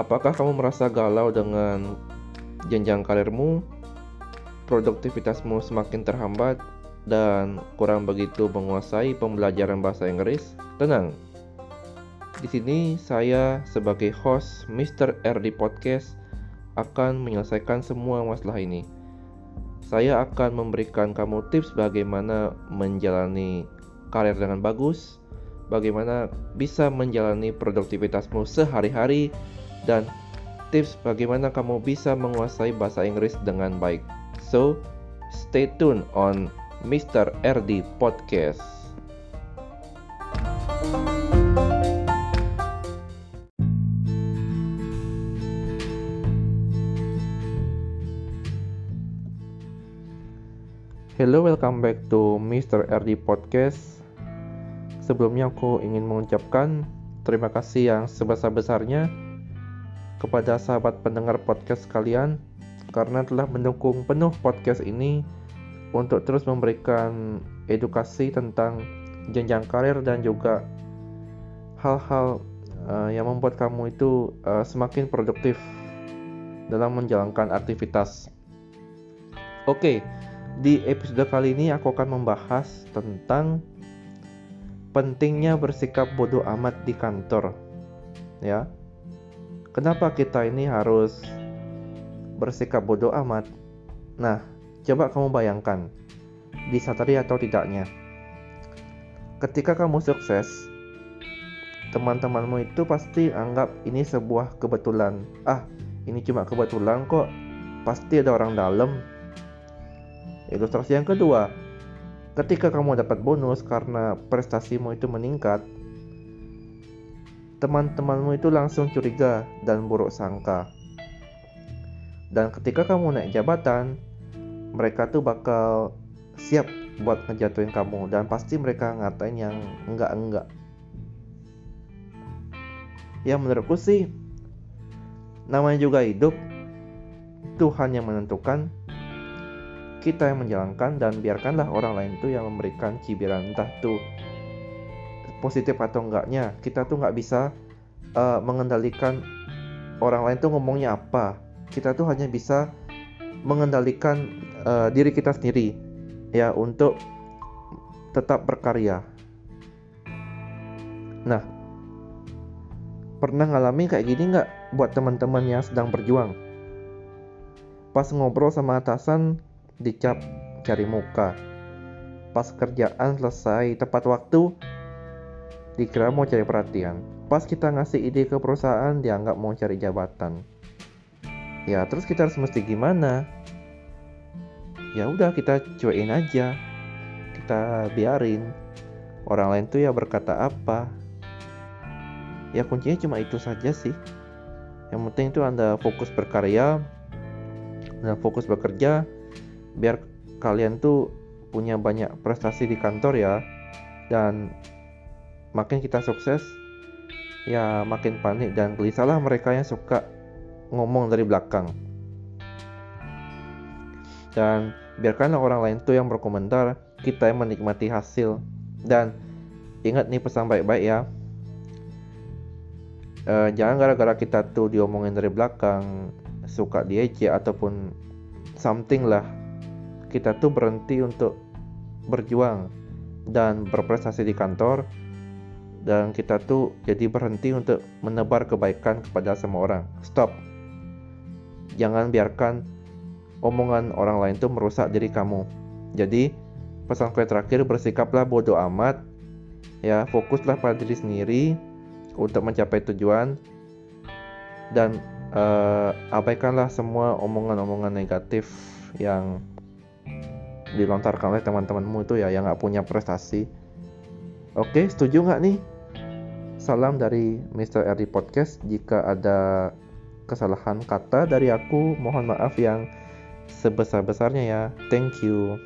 Apakah kamu merasa galau dengan jenjang karirmu? Produktivitasmu semakin terhambat dan kurang begitu menguasai pembelajaran bahasa Inggris? Tenang. Di sini saya sebagai host Mr. RD Podcast akan menyelesaikan semua masalah ini. Saya akan memberikan kamu tips bagaimana menjalani karir dengan bagus, bagaimana bisa menjalani produktivitasmu sehari-hari, dan tips bagaimana kamu bisa menguasai bahasa Inggris dengan baik. So, stay tuned on Mr. RD Podcast. Hello, welcome back to Mr. RD Podcast. Sebelumnya aku ingin mengucapkan terima kasih yang sebesar-besarnya kepada sahabat pendengar podcast kalian karena telah mendukung penuh podcast ini untuk terus memberikan edukasi tentang jenjang karir dan juga hal-hal uh, yang membuat kamu itu uh, semakin produktif dalam menjalankan aktivitas. Oke, di episode kali ini aku akan membahas tentang pentingnya bersikap bodoh amat di kantor. Ya, Kenapa kita ini harus bersikap bodoh amat? Nah, coba kamu bayangkan, disadari atau tidaknya. Ketika kamu sukses, teman-temanmu itu pasti anggap ini sebuah kebetulan. Ah, ini cuma kebetulan kok. Pasti ada orang dalam. Ilustrasi yang kedua, ketika kamu dapat bonus karena prestasimu itu meningkat, teman-temanmu itu langsung curiga dan buruk sangka. Dan ketika kamu naik jabatan, mereka tuh bakal siap buat ngejatuhin kamu dan pasti mereka ngatain yang enggak-enggak. Ya menurutku sih namanya juga hidup Tuhan yang menentukan kita yang menjalankan dan biarkanlah orang lain tuh yang memberikan cibiran entah tuh positif atau enggaknya kita tuh nggak bisa uh, mengendalikan orang lain tuh ngomongnya apa. Kita tuh hanya bisa mengendalikan uh, diri kita sendiri ya untuk tetap berkarya. Nah pernah ngalamin kayak gini nggak buat teman-teman yang sedang berjuang? Pas ngobrol sama atasan dicap cari muka. Pas kerjaan selesai tepat waktu dikira mau cari perhatian. Pas kita ngasih ide ke perusahaan, dianggap mau cari jabatan. Ya, terus kita harus mesti gimana? Ya udah kita cuekin aja. Kita biarin. Orang lain tuh ya berkata apa. Ya kuncinya cuma itu saja sih. Yang penting itu Anda fokus berkarya dan fokus bekerja biar kalian tuh punya banyak prestasi di kantor ya dan makin kita sukses ya makin panik dan gelisahlah mereka yang suka ngomong dari belakang. Dan biarkanlah orang lain tuh yang berkomentar kita yang menikmati hasil. Dan ingat nih pesan baik-baik ya. E, jangan gara-gara kita tuh diomongin dari belakang suka diejek ataupun something lah kita tuh berhenti untuk berjuang dan berprestasi di kantor dan kita tuh jadi berhenti untuk menebar kebaikan kepada semua orang. Stop. Jangan biarkan omongan orang lain tuh merusak diri kamu. Jadi, pesan kue terakhir bersikaplah bodoh amat. Ya, fokuslah pada diri sendiri untuk mencapai tujuan dan uh, abaikanlah semua omongan-omongan negatif yang dilontarkan oleh teman-temanmu itu ya yang nggak punya prestasi. Oke, setuju nggak nih? Salam dari Mr. RD Podcast. Jika ada kesalahan kata dari aku, mohon maaf yang sebesar-besarnya ya. Thank you.